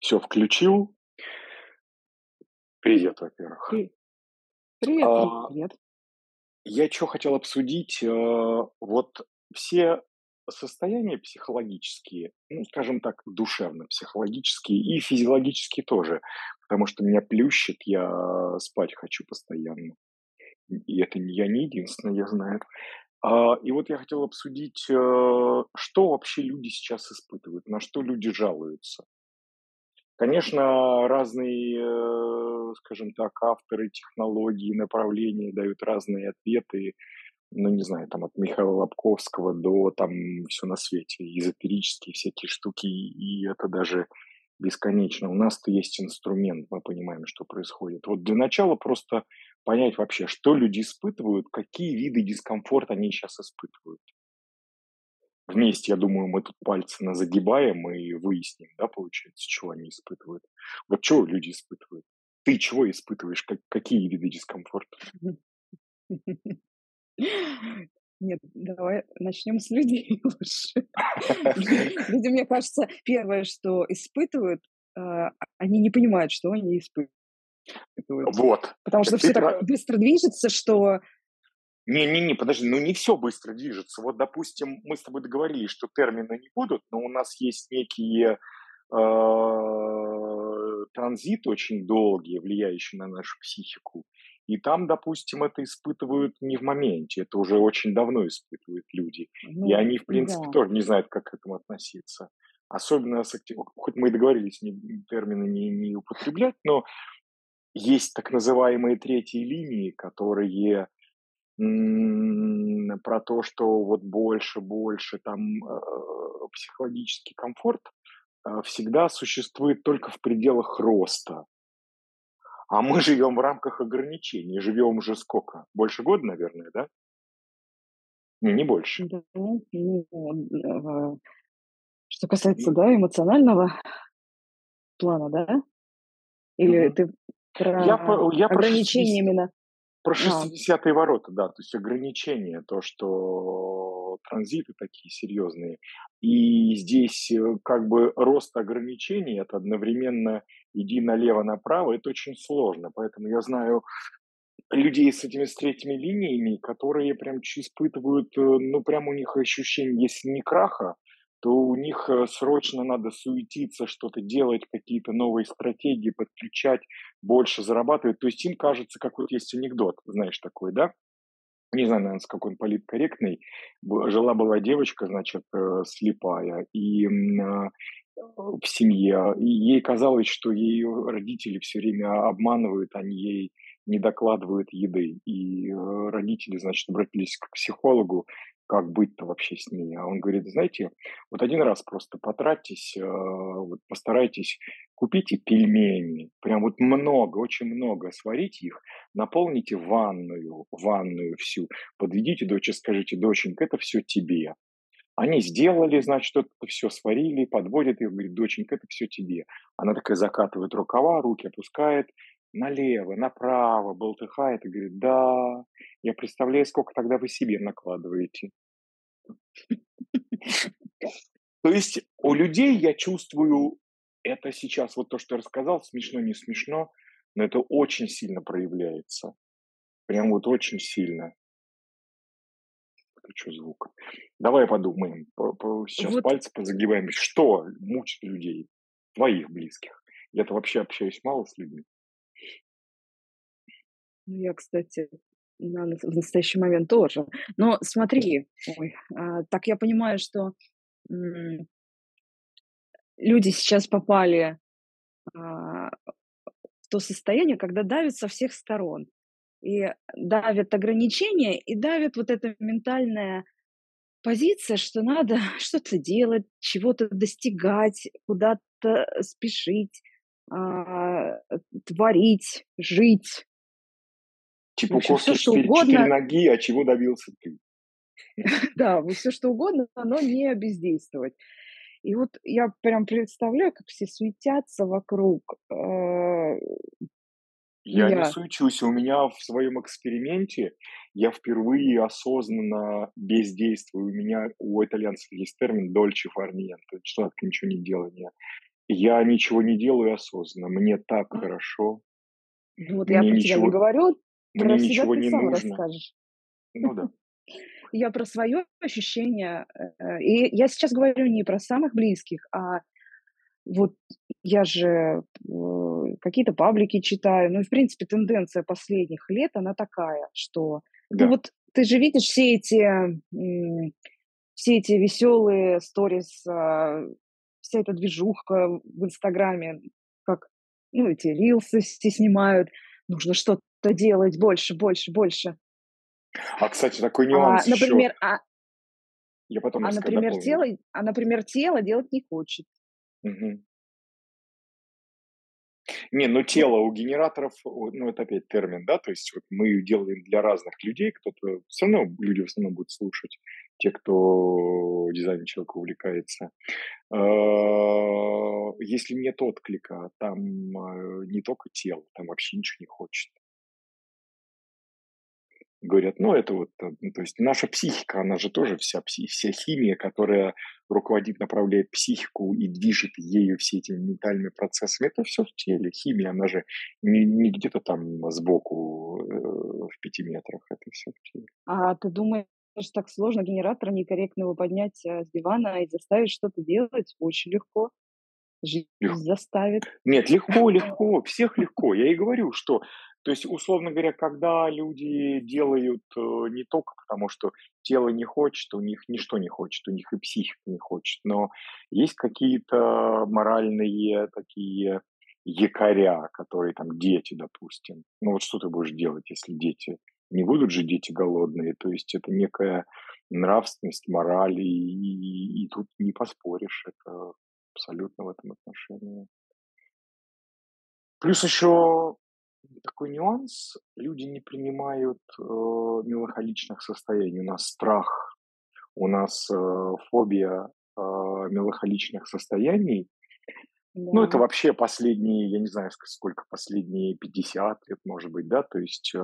Все включил. Привет, во-первых. При- Привет, А, привет. я что хотел обсудить, э, вот все состояния психологические, ну, скажем так, душевно-психологические и физиологические тоже, потому что меня плющит, я спать хочу постоянно. И это я не единственный, я знаю. А, и вот я хотел обсудить, э, что вообще люди сейчас испытывают, на что люди жалуются. Конечно, разные, э, скажем так, авторы технологий, направления дают разные ответы. Ну, не знаю, там от Михаила Лобковского до там все на свете, эзотерические всякие штуки, и это даже бесконечно. У нас-то есть инструмент, мы понимаем, что происходит. Вот для начала просто понять вообще, что люди испытывают, какие виды дискомфорта они сейчас испытывают. Вместе, я думаю, мы тут пальцы на загибаем и выясним, да, получается, чего они испытывают. Вот чего люди испытывают? Ты чего испытываешь? Как, какие виды дискомфорта? Нет, давай начнем с людей лучше. Люди, мне кажется, первое, что испытывают, а, они не понимают, что они испытывают. Вот. Потому что все так быстро движется, что Не-не-не, подожди, ну не все быстро движется. Вот, допустим, мы с тобой договорились, что термины не будут, но у нас есть некие э, транзиты очень долгие, влияющие на нашу психику. И там, допустим, это испытывают не в моменте, это уже очень давно испытывают люди. И ну, они, в принципе, да. тоже не знают, как к этому относиться. Особенно с акти- хоть мы и договорились не- термины не, не употреблять, но есть так называемые третьи линии, которые про то, что вот больше, больше там э, психологический комфорт э, всегда существует только в пределах роста. А мы живем в рамках ограничений. Живем уже сколько? Больше года, наверное, да? Не, не больше. Да, ну, э, что касается, да, эмоционального плана, да? Или Мгм. ты про Я, я про ограничения 60 именно? Про А, 60-е ворота, да, то есть ограничения, то, что транзиты такие серьезные. И здесь э, как бы рост ограничений, это одновременно иди налево-направо, это очень сложно. Поэтому я знаю людей с этими с третьими линиями, которые прям испытывают, э, ну прям у них ощущение, если не краха, то у них э, срочно надо суетиться, что-то делать, какие-то новые стратегии подключать, больше зарабатывать. То есть им кажется, как вот есть анекдот, знаешь, такой, да? Не знаю, наверное, какой он политкорректный. Жила-была девочка, значит, э, слепая, и а, в семье. И ей казалось, что ее родители все время обманывают, они ей не докладывают еды. И э, родители, значит, обратились к психологу, как быть-то вообще с ней. А он говорит, знаете, вот один раз просто потратьтесь, э, вот постарайтесь, купите пельмени, прям вот много, очень много, сварите их, наполните ванную, ванную всю, подведите дочь скажите, доченька, это все тебе. Они сделали, значит, это все сварили, подводят их, говорит, доченька, это все тебе. Она такая закатывает рукава, руки опускает, налево, направо, болтыхает и говорит, да, я представляю, сколько тогда вы себе накладываете. То есть у людей я чувствую, это сейчас вот то, что я рассказал, смешно, не смешно, но это очень сильно проявляется. Прям вот очень сильно. Включу звук. Давай подумаем. По- по- Сейчас Вот пальцы позагибаем. Что мучит людей, твоих близких? Я-то вообще общаюсь мало с людьми. Ну, я, кстати, на- в настоящий момент тоже. Но смотри, ой, а, так я понимаю, что м, люди сейчас попали а, в то состояние, когда давят со всех сторон. И давят ограничения, и давит вот эта ментальная позиция, что надо что-то делать, чего-то достигать, куда-то спешить, а, творить, жить. В Типа все что четыре, четыре угодно, ноги, а чего добился ты? да, все что угодно, но не бездействовать. И вот я прям представляю, как все суетятся вокруг. э, Я не Я, суечусь. У меня в своем эксперименте я впервые осознанно бездействую. У меня у итальянцев есть термин «дольче ниенте», что это ничего не делание. Я ничего не делаю осознанно. Мне так хорошо. Ну вот я Мне про тебя не ничего говорю, мне про ничего не нужно. расскажешь. Ну да. Я про свое ощущение. э, И я сейчас говорю не про самых близких, а вот я же э, какие-то паблики читаю. Ну, и, в принципе, тенденция последних лет, она такая, что... Ну, Да. вот ты же видишь все эти, все эти веселые сторис, а, вся эта движуха в Инстаграме, как, ну, эти рилсы все снимают. Нужно что-то делать больше, больше, больше. А, кстати, такой А, нюанс еще. например, а, Я потом а, например, дополню. тело, а, например, тело делать не хочет. Мгм. Не, ну тело у генераторов, ну это опять термин, да, то есть вот мы делаем для разных людей, кто-то, все равно люди в основном будут слушать, те, кто дизайном человека увлекается. А, Если нет отклика, там э, не только тело, там вообще ничего не хочет. Говорят, ну это вот, э, ну, то есть наша психика, она же тоже вся, вся химия, которая руководит, направляет психику и движет ею все этими ментальными процессами, это все в теле. Химия, она же не, не где-то там сбоку э, в пяти метрах, это все в теле. А ты думаешь, так сложно генератора некорректного поднять э, с дивана и заставить что-то делать? Очень легко. Жизнь Легко. заставит. Нет, легко, легко, всех легко. Я и говорю, что, то есть, условно говоря, когда люди делают э, не только потому, что тело не хочет, у них ничто не хочет, у них и психика не хочет, но есть какие-то моральные такие якоря, которые там дети, допустим. Ну вот что ты будешь делать, если дети? Не будут же дети голодные, то есть это некая нравственность, мораль, и, и- и тут не поспоришь, это абсолютно в этом отношении. Плюс еще такой нюанс, люди не принимают э, меланхоличных состояний. У нас страх, у нас э, фобия э, меланхоличных состояний. Ну, это Да. вообще последние, я не знаю, ск- сколько, последние 50 лет, может быть, да, то есть э,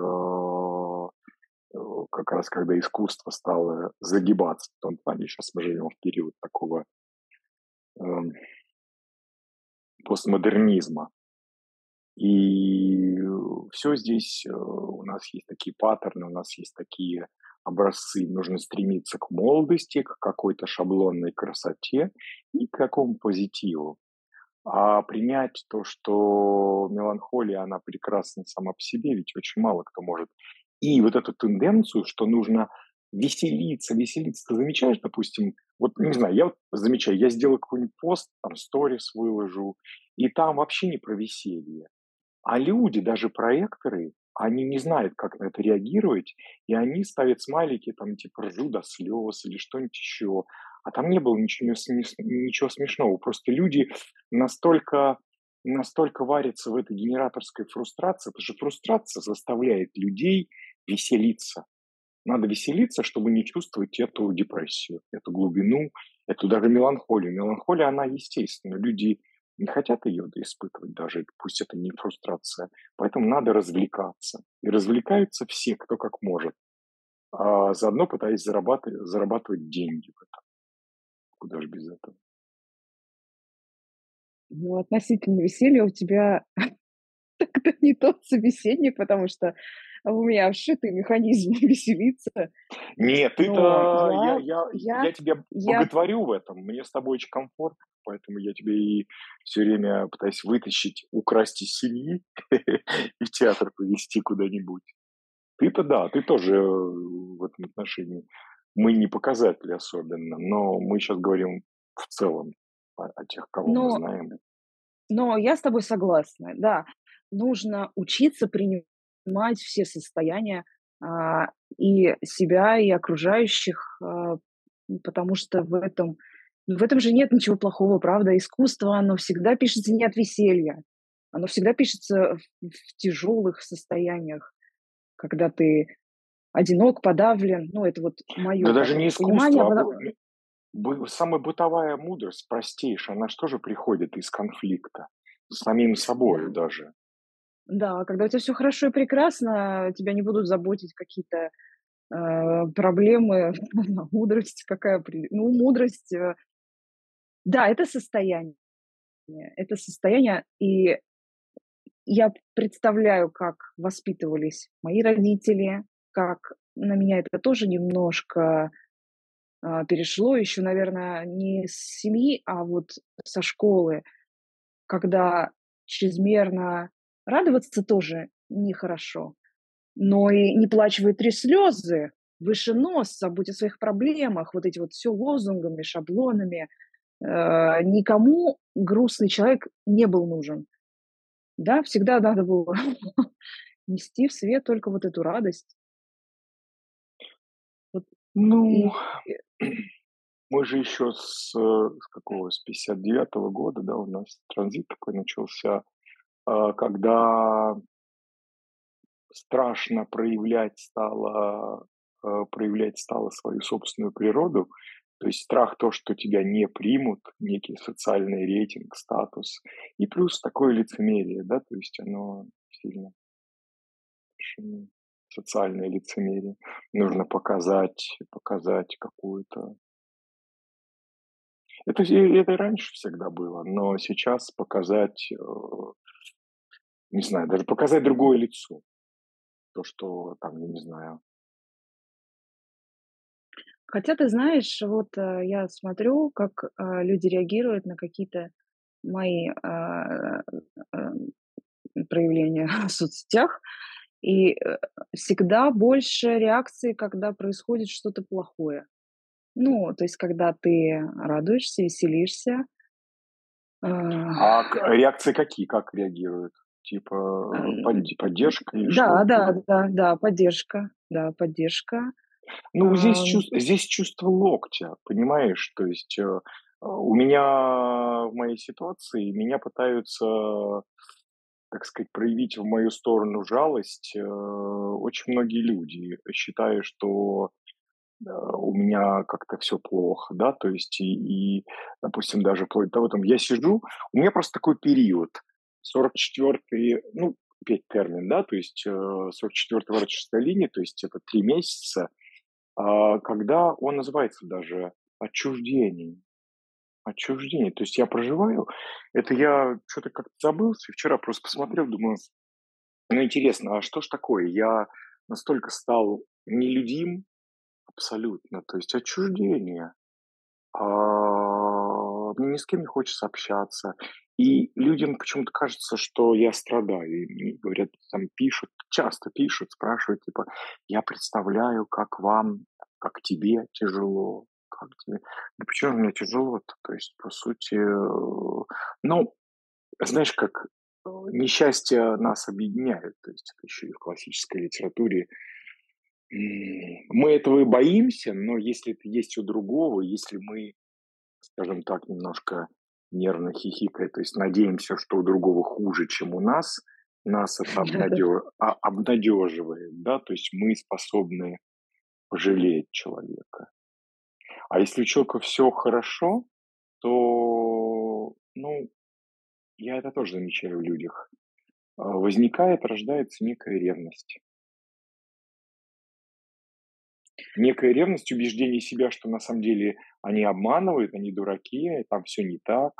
э, как раз когда искусство стало загибаться, в том плане, сейчас мы живем в период такого эм, постмодернизма. И все здесь э, у нас есть такие паттерны, у нас есть такие образцы. Нужно стремиться к молодости, к какой-то шаблонной красоте и к какому позитиву. А принять то, что меланхолия, она прекрасна сама по себе, ведь очень мало кто может. И вот эту тенденцию, что нужно веселиться, веселиться. Ты замечаешь, допустим, вот не знаю, я вот замечаю, я сделаю какой-нибудь пост, там сторис выложу, и там вообще не про веселье. А люди, даже проекторы, они не знают, как на это реагировать, и они ставят смайлики, там, типа, ржу до слез или что-нибудь еще. А там не было ничего, ничего смешного. Просто люди настолько, настолько варятся в этой генераторской фрустрации. Это же фрустрация заставляет людей веселиться. Надо веселиться, чтобы не чувствовать эту депрессию, эту глубину, эту даже меланхолию. Меланхолия, она естественна. Люди не хотят ее испытывать даже, пусть это не фрустрация. Поэтому надо развлекаться. И развлекаются все, кто как может. А заодно пытаясь зарабатывать, зарабатывать деньги в этом. Куда же без этого? Ну, относительно веселья у тебя тогда не тот собеседник, потому что у меня вшитый механизм веселиться. Нет, ты-то, я, я, я, я тебя я, боготворю в этом. Мне с тобой очень комфортно, поэтому я тебе и все время пытаюсь вытащить, украсть из семьи и в театр повезти куда-нибудь. Ты-то да, ты тоже э, в этом отношении. Мы не показатели особенно, но мы сейчас говорим в целом о, о тех, кого мы но, знаем. но я с тобой согласна, да. Нужно учиться принимать все состояния а, и себя, и окружающих, а, потому что в этом, в этом же нет ничего плохого, правда? Искусство, оно всегда пишется не от веселья, оно всегда пишется в, в тяжелых состояниях, когда ты одинок, подавлен. Ну, это вот мое Да даже не понимание. искусство, а бы- самая бытовая мудрость, простейшая, она же тоже приходит из конфликта с самим собой Да. даже. Да, когда у тебя все хорошо и прекрасно, тебя не будут заботить какие-то э, проблемы, мудрость какая, ну, мудрость, э, да, это состояние. Это состояние, и я представляю, как воспитывались мои родители, как на меня это тоже немножко а, перешло еще, наверное, не с семьи, а вот со школы, когда чрезмерно радоваться тоже нехорошо, но и не плачь три слезы, выше нос, забудь о своих проблемах, вот эти вот все лозунгами, шаблонами. Э, никому грустный человек не был нужен. Да, всегда надо было нести в свет только вот эту радость. Вот. Ну, мы же еще с, с какого, с 59-го года, да, у нас транзит такой начался, а, когда страшно проявлять стало, а, проявлять стало свою собственную природу, то есть страх то, что тебя не примут, некий социальный рейтинг, статус, и плюс такое лицемерие, да, то есть оно сильно социальное лицемерие. Нужно показать, показать какую-то... Это, это и раньше всегда было, но сейчас показать, э, не знаю, даже показать другое лицо. То, что там, я не знаю, Хотя ты знаешь, вот э, я смотрю, как э, люди реагируют на какие-то мои э, э, проявления в соцсетях, и э, всегда больше реакции, когда происходит что-то плохое. Ну, то есть, когда ты радуешься, веселишься. Э, А реакции какие? Как реагируют? Типа под- поддержка или Да, да, да, да, поддержка, да, поддержка. Ну, здесь, чувство, здесь чувство локтя, понимаешь? То есть э, у меня в моей ситуации меня пытаются, так сказать, проявить в мою сторону жалость э, очень многие люди, считая, что э, у меня как-то все плохо, да, то есть и, и допустим, даже вплоть до того, там, я сижу, у меня просто такой период, 44-й, ну, опять термин, да, то есть 44-я 46 линия, то есть это три месяца, а, когда он называется даже отчуждение. Отчуждение. То есть я проживаю, это я что-то как-то забылся, вчера просто посмотрел, думаю, ну интересно, а что ж такое? Я настолько стал нелюдим абсолютно, то есть отчуждение. А, мне ни с кем не хочется общаться. И людям почему-то кажется, что я страдаю. И мне говорят, там пишут, часто пишут, спрашивают, типа, я представляю, как вам, как тебе тяжело, как тебе. Да почему мне тяжело-то? То есть, по сути, э, ну, знаешь, как э, несчастье нас объединяет. То есть это еще и в классической литературе. Мы этого и боимся, но если это есть у другого, если мы, скажем так, немножко нервно хихикая, то есть надеемся, что у другого хуже, чем у нас, нас это а, обнадеживает, да, то есть мы способны пожалеть человека. А если у человека все хорошо, то, ну, я это тоже замечаю в людях, а, возникает, рождается некая ревность. Некая ревность, убеждение себя, что на самом деле они обманывают, они дураки, там все не так,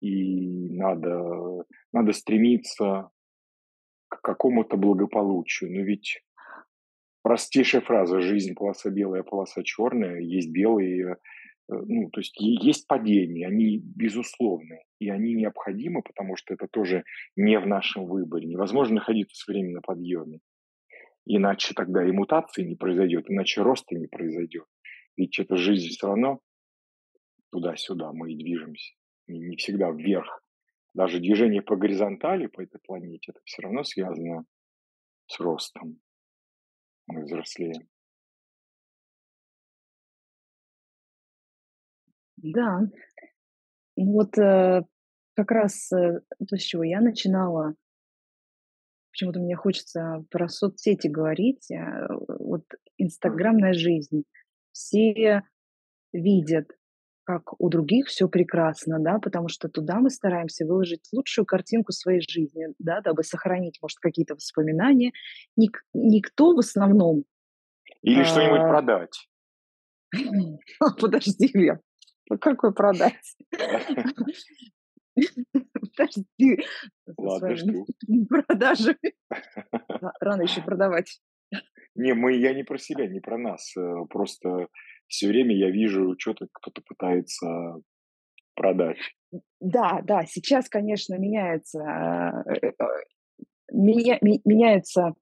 и надо, надо стремиться к какому-то благополучию. Но ведь простейшая фраза «жизнь полоса белая, полоса черная», есть белые, э, ну, то есть есть падения, они безусловны, и они необходимы, потому что это тоже не в нашем выборе. Невозможно находиться все время на подъеме. Иначе тогда и мутации не произойдет, иначе роста не произойдет. Ведь эта жизнь все равно туда-сюда мы и движемся, не, не всегда вверх. Даже движение по горизонтали по этой планете, это все равно связано с ростом. Мы взрослеем. Да. Ну вот э, как раз э, то, с чего я начинала, почему-то мне хочется про соцсети говорить, э, вот инстаграмная жизнь. Все видят, как у других все прекрасно, да, потому что туда мы стараемся выложить лучшую картинку своей жизни, да, дабы сохранить, может, какие-то воспоминания. Ник- никто в основном... Или что-нибудь а, продать. Подожди, Лев, какой продать? Подожди со Ладно, своими жду. продажами. Ра рано еще продавать. Не, мы я не про себя, не про нас. Э, просто все время я вижу, чё то кто-то пытается продать. да, да, сейчас, конечно, меняется, а, э, э, меня ме меняются,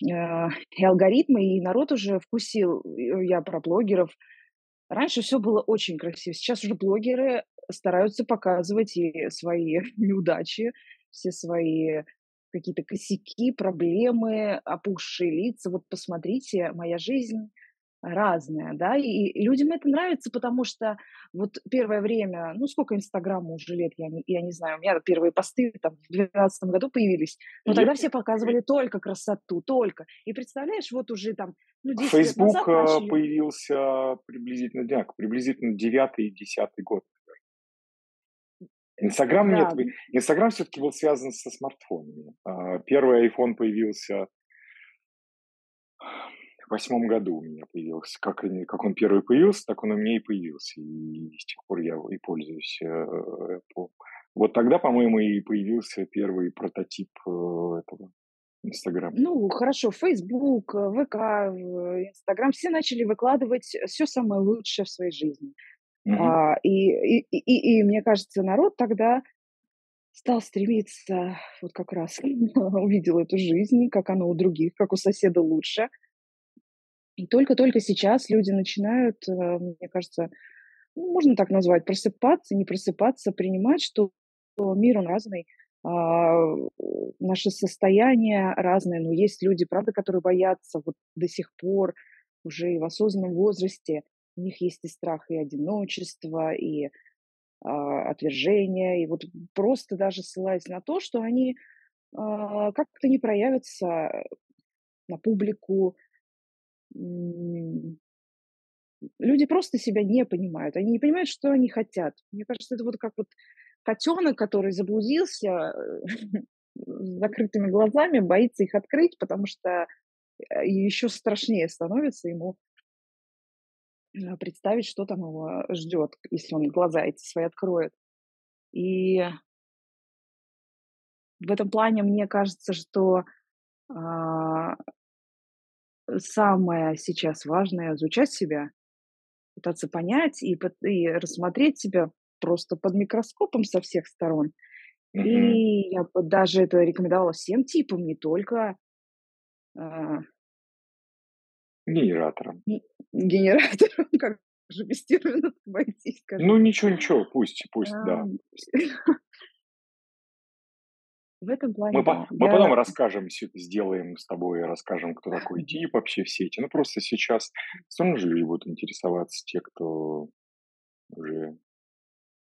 и алгоритмы, и народ уже вкусил. Я про блогеров. Раньше все было очень красиво. Сейчас уже блогеры стараются показывать и свои неудачи, все свои какие-то косяки, проблемы, опухшие лица. Вот посмотрите, моя жизнь разная, да, и, людям это нравится, потому что вот первое время, ну сколько Инстаграму уже лет, я не, я не знаю, у меня первые посты там в 2012 году появились, но тогда все показывали только красоту, только. И представляешь, вот уже там, ну 10 лет Facebook, назад э, начали появился приблизительно дняк, приблизительно девятый и десятый год. Инстаграм нет, Да, вы Инстаграм всё-таки был связан со смартфонами. А, первый iPhone появился в восьмом году у меня появился. Как как он первый появился, так он у меня и появился. И с тех пор я и пользуюсь, э, Apple. Вот тогда, по-моему, и появился первый прототип, э, этого "Инстаграма". ну хорошо, Facebook, э, ВК, Инстаграм, все начали выкладывать все самое лучшее в своей жизни. Мгм. А, и, и, и, и, мне кажется, народ тогда стал стремиться, вот как раз увидел эту жизнь, как оно у других, как у соседа лучше. И только-только сейчас люди начинают, э, мне кажется, ну, можно так назвать, просыпаться, не просыпаться, принимать, что мир, он разный, а, наше состояние разное, но есть люди, правда, которые боятся вот до сих пор, уже и в осознанном возрасте, у них есть и страх, и одиночество, и а, отвержение, и вот просто даже ссылаясь на то, что они а, как-то не проявятся на публику, люди просто себя не понимают, они не понимают, что они хотят. Мне кажется, это вот как вот котенок, который заблудился э, с закрытыми глазами, боится их открыть, потому что э, еще страшнее становится ему представить, что там его ждет, если он глаза эти свои откроет. И в этом плане мне кажется, что а, самое сейчас важное изучать себя, пытаться понять и, и рассмотреть себя просто под микроскопом со всех сторон. Мгм. И я бы даже это рекомендовала всем типам, не только а, Генератором. ге- генераторам, как же без терминов обойтись, скажи. Ну, ничего, ничего, пусть пусть, да. Ам, В этом плане, Мы по да. мы потом расскажем, сделаем с тобой, расскажем, кто такой тип вообще в сети. Ну, просто сейчас всё равно же люди будут интересоваться те, кто уже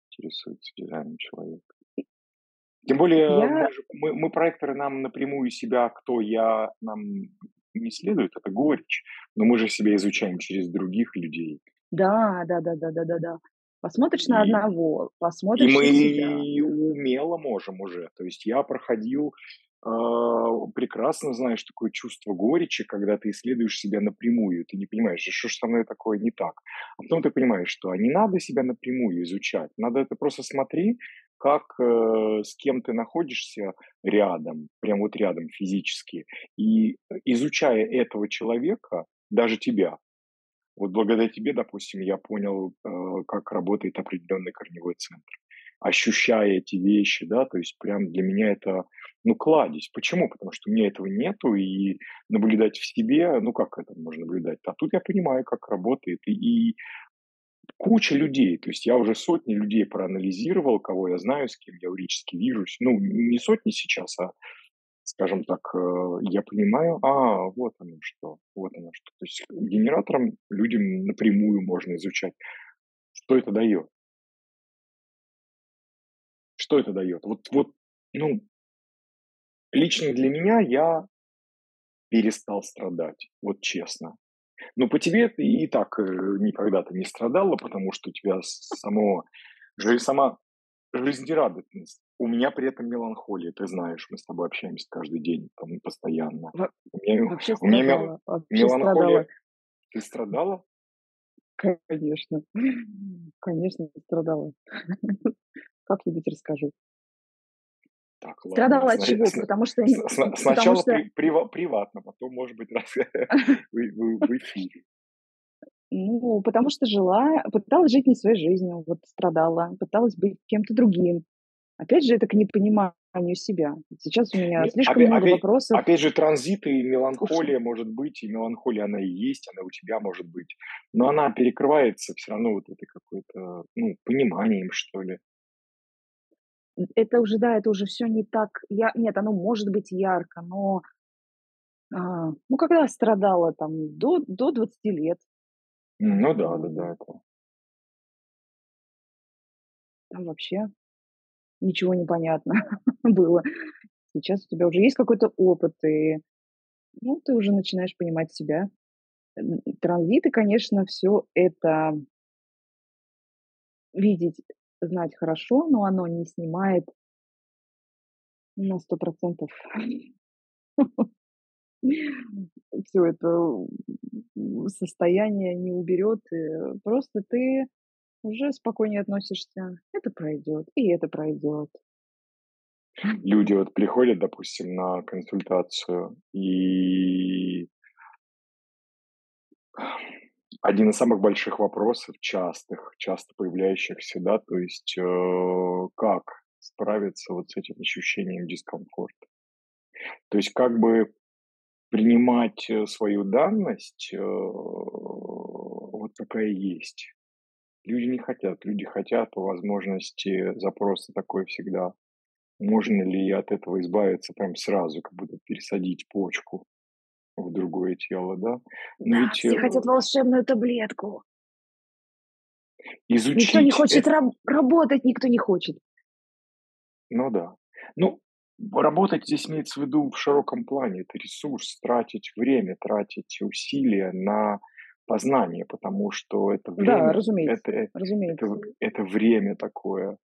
интересуется дизайном человека. Тем более я мы же мы мы проекторы, нам напрямую себя, кто я, нам не следует, это горечь. Но мы же себя изучаем через других людей. да, да-да-да-да-да-да. Посмотришь на И одного, и посмотришь на себя. мы умело можем уже. То есть я проходил, а, прекрасно знаешь такое чувство горечи, когда ты исследуешь себя напрямую. Ты не понимаешь, да что ж со мной такое не так. А потом ты понимаешь, что а не надо себя напрямую изучать. Надо это просто смотри, как, э, с кем ты находишься рядом, прям вот рядом физически. И, э, изучая этого человека, даже тебя, вот благодаря тебе, допустим, я понял, э, как работает определенный корневой центр. Ощущая эти вещи, да, то есть прям для меня это, ну, кладезь. Почему? Потому что у меня этого нету, и наблюдать в себе, ну, как это можно наблюдать? А тут я понимаю, как работает. И, и куча людей, то есть я уже сотни людей проанализировал, кого я знаю, с кем я урически вижусь. Ну, не сотни сейчас, а скажем так, э, я понимаю, а, вот оно что, вот оно что. То есть генератором людям напрямую можно изучать. Что это дает? Что это дает? Вот, вот, ну, лично для меня я перестал страдать, вот честно. Ну, по тебе ты и так э, никогда ты не страдала, потому что у тебя само, сама жизнерадостность. У меня при этом меланхолия, ты знаешь, мы с тобой общаемся каждый день, там, постоянно. Во- У меня, Вообще у меня страдала, вообще меланхолия. страдала. Ты страдала? Конечно, конечно, страдала. Как-нибудь расскажу. Так, ладно. Страдала от чего? Потому что, с- н- сна- потому Сначала что, при- прива- приватно, потом, может быть, раз в эфире. ну, потому что жила, пыталась жить не своей жизнью, вот страдала, пыталась быть кем-то другим. Опять же, это к непониманию себя. Сейчас у меня Не, слишком Опять, много опять, вопросов. опять же, транзит и меланхолия может быть, и меланхолия она и есть, она у тебя может быть, но она перекрывается все равно вот этой какой-то, ну, пониманием, что ли. Это уже, да, это уже все не так. Я, нет, оно может быть ярко, но а, ну, когда страдала там до, до 20 лет, Ну да, да, да, это. там вообще ничего не понятно было. Сейчас у тебя уже есть какой-то опыт, и ну, ты уже начинаешь понимать себя. Транзиты, конечно, все это видеть, знать хорошо, но оно не снимает на сто процентов все это состояние не уберет. и Просто ты уже спокойнее относишься. Это пройдет, и это пройдет. Люди вот приходят, допустим, на консультацию, и один из самых больших вопросов, частых, часто появляющихся, да, то есть э, как справиться вот с этим ощущением дискомфорта. То есть как бы принимать э, свою данность э, вот такая есть. Люди не хотят, люди хотят по возможности запроса такой всегда. Можно ли от этого избавиться прям сразу, как будто пересадить почку в другое тело, да? Но Да, ведь все хотят э, волшебную таблетку. Никто не изучить хочет это, раб- работать, никто не хочет. ну да. Ну, работать здесь имеется в виду в широком плане. Это ресурс, тратить время, тратить усилия на познание, потому что это Да, время, разумеется, это, это, разумеется. это время такое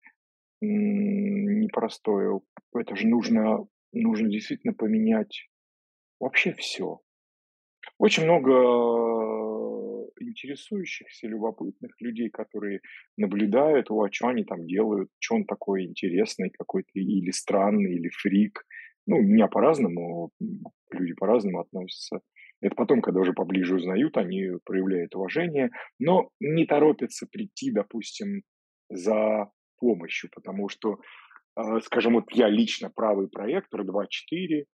непростое. Это же нужно, нужно действительно поменять вообще все. Очень много интересующихся, любопытных людей, которые наблюдают, о, а что они там делают, что он такой интересный какой-то, или странный, или фрик. Ну, меня по-разному, люди по-разному относятся. Это потом, когда уже поближе узнают, они проявляют уважение, но не торопятся прийти, допустим, за помощью, потому что, э, скажем, вот я лично правый проектор 2.4,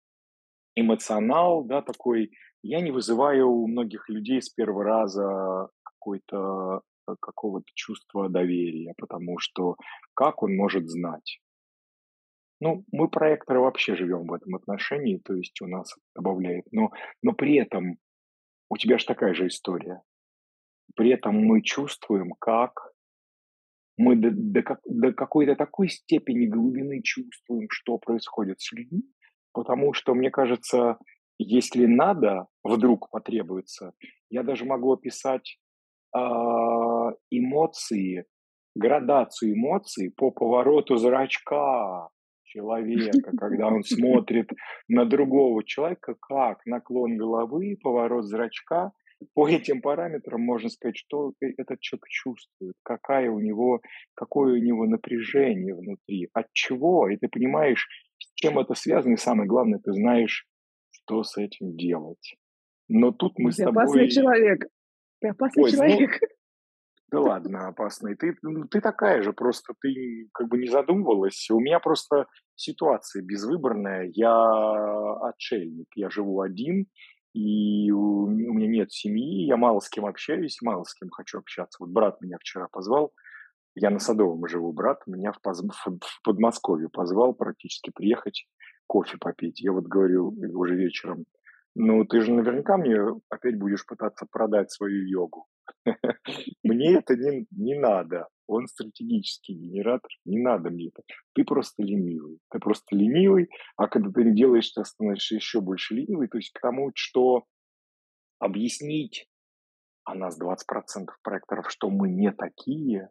эмоционал, да, такой, я не вызываю у многих людей с первого раза какой-то э, какого-то чувства доверия, потому что как он может знать? Ну, мы проекторы вообще живем в этом отношении, то есть у нас добавляет, но, но при этом у тебя же такая же история. При этом мы чувствуем, как мы до, до, до какой-то такой степени глубины чувствуем, что происходит с людьми, потому что, мне кажется, если надо, вдруг потребуется, я даже могу описать а, эмоции, градацию эмоций по повороту зрачка человека, когда он смотрит на другого человека, как наклон головы, поворот зрачка. По этим параметрам можно сказать, что э- этот человек чувствует, какая у него, какое у него напряжение внутри, от чего, и ты понимаешь, с чем это связано, и самое главное, ты знаешь, что с этим делать. Но тут мы с Ты опасный тобой... человек. Ты опасный Ой, ну, человек. да ладно, опасный. Ты, ну, ты такая же, просто ты как бы не задумывалась. У меня просто ситуация безвыборная. Я отшельник, я живу один, и у, меня нет семьи, я мало с кем общаюсь, мало с кем хочу общаться. Вот брат меня вчера позвал, я на Садовом живу, брат меня в, Поз- в Подмосковье позвал практически приехать кофе попить. Я вот говорю уже вечером, ну ты же наверняка мне опять будешь пытаться продать свою йогу. Мне это не, не надо. Он стратегический генератор. Не надо мне это. Ты просто ленивый. Ты просто ленивый, а когда ты делаешь, ты становишься еще больше ленивый. То есть к тому, что объяснить, а нас 20% проекторов, что мы не такие,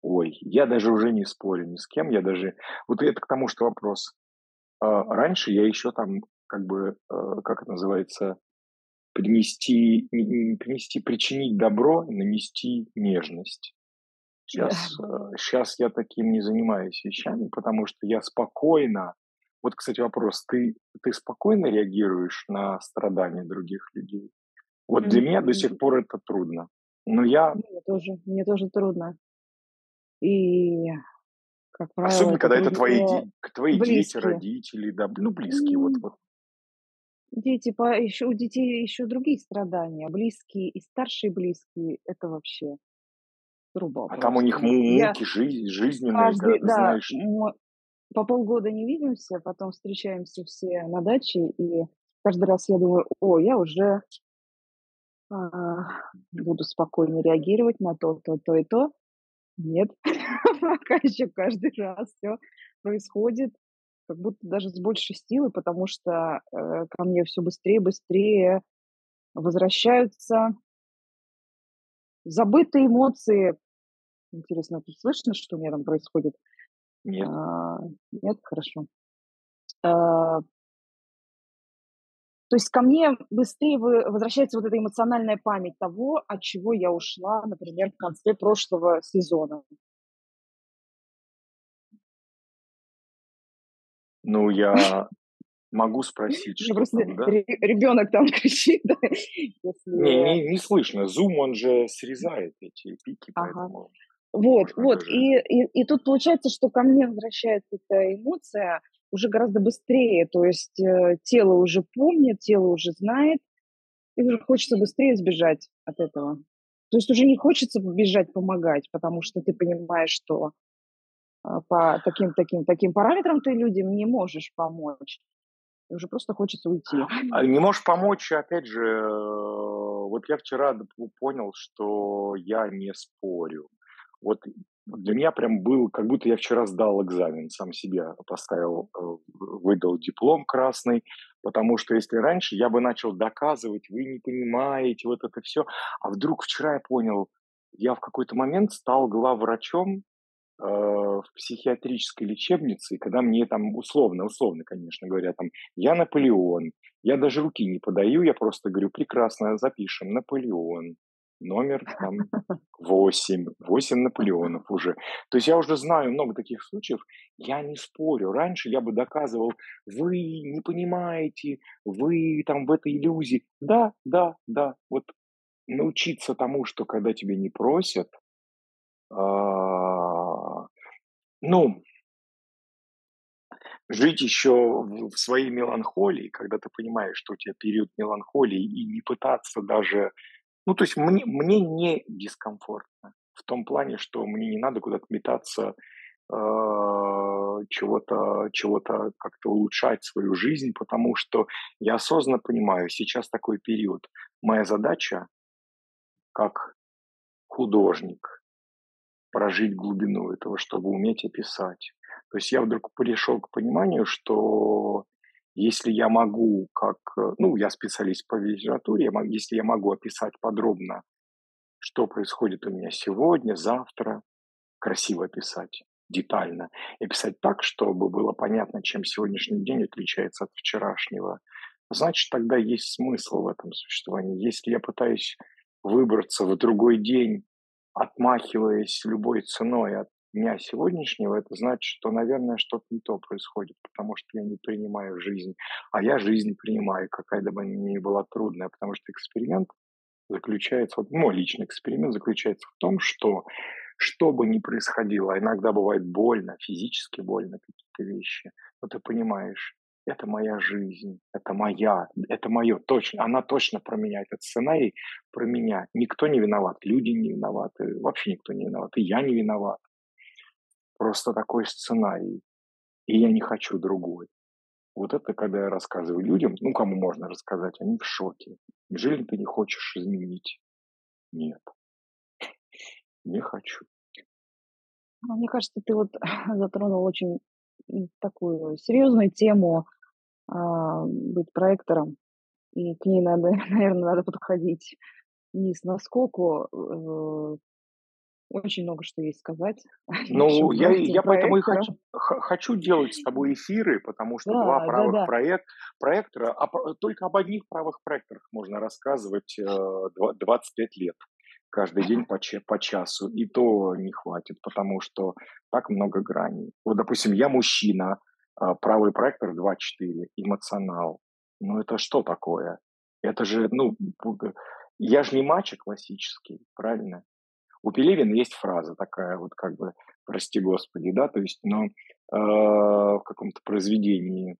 ой, я даже уже не спорю ни с кем, я даже... Вот это к тому, что вопрос. А, Раньше я еще там, как бы, э, как это называется, принести, не- не принести, причинить добро, нанести нежность. Сейчас, сейчас я таким не занимаюсь вещами, потому что я спокойно Вот, кстати, вопрос. Ты, ты спокойно реагируешь на страдания других людей? Вот для меня до сих пор это трудно. Но я... Мне тоже, мне тоже трудно. И, как правило, Особенно, это когда это твои, твои дети, родители, да, ну, близкие, вот, М, вот. Дети, по, еще, у детей еще другие страдания. Близкие и старшие близкие– это вообще труба А там у них Я муки жизнь, жизненные, каждый, ты да, знаешь, мо- по полгода не видимся, потом встречаемся все на даче, и каждый раз я думаю, о, я уже а, буду спокойно реагировать на то, то, то и то. Нет, пока еще каждый раз все происходит, как будто даже с большей силы, потому что э, ко мне все быстрее и быстрее возвращаются забытые эмоции. Интересно, тут слышно, что у меня там происходит? нет. А, Нет, хорошо. А, То есть ко мне быстрее возвращается вот эта эмоциональная память того, от чего я ушла, например, в конце прошлого сезона. Ну, я могу спросить, Мне что просто там, да? ребенок там кричит, да, Не, не, не слышно. Zoom, он же срезает эти пики, Ага. поэтому Вот, вот. даже... И, и, и тут получается, что ко мне возвращается эта эмоция уже гораздо быстрее. То есть э, тело уже помнит, тело уже знает, и уже хочется быстрее сбежать от этого. То есть уже не хочется бежать помогать, потому что ты понимаешь, что по таким, таким, таким параметрам ты людям не можешь помочь. Уже просто хочется уйти. А Не можешь помочь, опять же, э, вот я вчера понял, что я не спорю. Вот для меня прям был, как будто я вчера сдал экзамен, сам себе поставил, э, выдал диплом красный, потому что если раньше я бы начал доказывать, вы не понимаете, вот это все, а вдруг вчера я понял, я в какой-то момент стал главврачом в психиатрической лечебнице, и когда мне там условно, условно, конечно говоря, там, я Наполеон, я даже руки не подаю, я просто говорю, прекрасно, запишем, Наполеон, номер там 8, 8 Наполеонов уже. То есть я уже знаю много таких случаев, я не спорю. Раньше я бы доказывал, вы не понимаете, вы там в этой иллюзии. Да, да, да, вот научиться тому, что когда тебя не просят, а, ну, жить еще в, своей меланхолии, когда ты понимаешь, что у тебя период меланхолии, и не пытаться даже... Ну, то есть мне, мне не дискомфортно в том плане, что мне не надо куда-то метаться, э, чего-то, чего-то как-то улучшать свою жизнь, потому что я осознанно понимаю, сейчас такой период. Моя задача как художник прожить глубину этого, чтобы уметь описать. То есть я вдруг пришел к пониманию, что если я могу, как, э, ну, я специалист по литературе, если я могу описать подробно, что происходит у меня сегодня, завтра, красиво описать, детально, и описать так, чтобы было понятно, чем сегодняшний день отличается от вчерашнего, значит, тогда есть смысл в этом существовании. Если я пытаюсь выбраться в другой день, отмахиваясь любой ценой от дня сегодняшнего, это значит, что, наверное, что-то не то происходит, потому что я не принимаю жизнь. А я жизнь принимаю, какая бы она ни была трудная, потому что эксперимент заключается, вот мой личный эксперимент заключается в том, что что бы ни происходило, а иногда бывает больно, физически больно какие-то вещи, но ты понимаешь, это моя жизнь, это моя, это мое, точно, она точно про меня, этот сценарий про меня. Никто не виноват, люди не виноваты, вообще никто не виноват, и я не виноват. Просто такой сценарий, и я не хочу другой. Вот это, когда я рассказываю людям, ну, кому можно рассказать, они в шоке. Неужели ты не хочешь изменить? Нет, не хочу. Ну, Мне кажется, ты вот затронул очень такую серьезную тему а, быть проектором, и к ней надо, наверное, надо подходить не с наскоку. э, Очень много что есть сказать Ну, я, я поэтому и хочу, хочу делать с тобой эфиры, потому что два Да, да, правых да. проект, проектора, а только об одних правых проекторах можно рассказывать э, два- 25 лет, каждый день по, по часу, и то не хватит, потому что так много граней. Вот, допустим, я мужчина, а, правый проектор 2.4, эмоционал. Ну это что такое? Это же, ну, я же не матча классический, правильно? У Пелевина есть фраза такая вот как бы, прости господи, да, то есть, но э, в каком-то произведении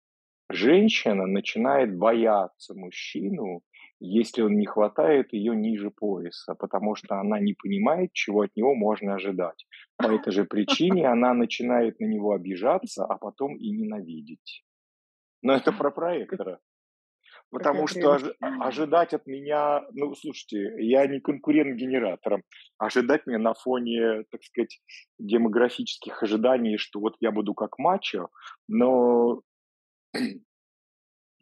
женщина начинает бояться мужчину, если он не хватает ее ниже пояса, потому что она не понимает, чего от него можно ожидать. По этой же причине она начинает на него обижаться, а потом и ненавидеть. Но это про проектора. Потому что ожи- ожидать от меня, ну, слушайте, я не конкурент генераторам. Ожидать мне на фоне, так сказать, демографических ожиданий, что вот я буду как мачо, но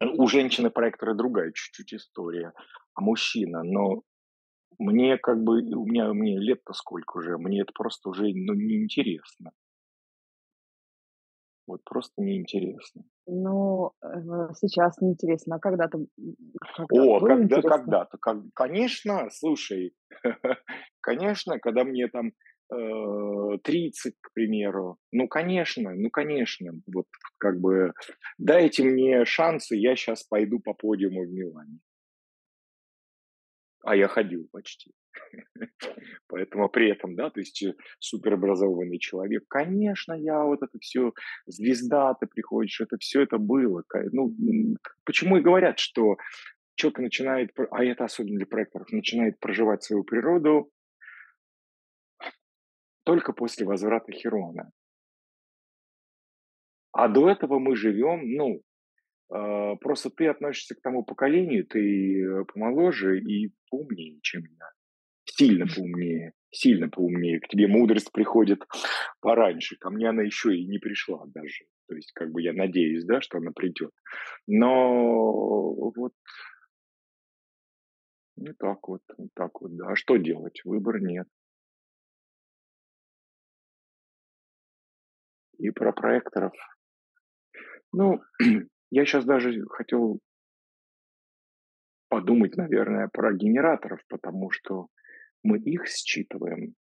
у женщины проектора другая чуть-чуть история, а мужчина, но мне как бы, у меня, мне лет-то сколько уже, мне это просто уже ну, неинтересно. Вот просто неинтересно. Ну, э, сейчас неинтересно, а когда-то, когда О, когда, когда-то, как, конечно, слушай, конечно, когда мне там 30, к примеру, ну, конечно, ну, конечно, вот как бы дайте мне шансы, я сейчас пойду по подиуму в Милане. А я ходил почти. Поэтому при этом, да, то есть э, суперобразованный человек, конечно, я вот это все, звезда, ты приходишь, это все это было. Ну, почему и говорят, что человек начинает, а это особенно для проекторов, начинает проживать свою природу только после возврата Херона. А до этого мы живем, ну, э, просто ты относишься к тому поколению, ты э, помоложе и поумнее, чем я сильно поумнее, сильно поумнее. К тебе мудрость приходит пораньше. Ко мне она еще и не пришла даже. То есть, как бы я надеюсь, да, что она придет. Но вот не так вот, вот так вот, да. А что делать? Выбора нет. И про проекторов. Ну, я сейчас даже хотел подумать, наверное, про генераторов, потому что мы их считываем.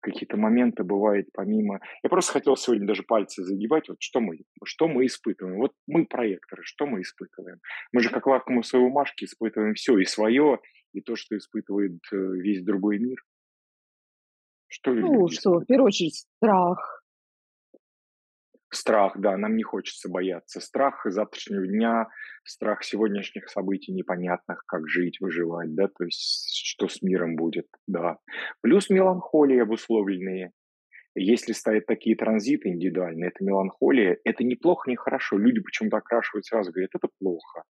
Какие-то моменты бывают помимо... Я просто хотел сегодня даже пальцы загибать. Вот что мы, что мы испытываем. Вот мы проекторы, что мы испытываем. Мы же как лакмусовые бумажки испытываем все, и свое, и то, что испытывает э, весь другой мир. Что ну, что, в первую очередь, страх, Страх, да, нам не хочется бояться. Страх завтрашнего дня, страх сегодняшних событий непонятных, как жить, выживать, да, то есть что с миром будет, да. Плюс меланхолии обусловленные. Если ставят такие транзиты индивидуальные, это меланхолия, это неплохо, не хорошо. Люди почему-то окрашивают сразу, говорят, это плохо.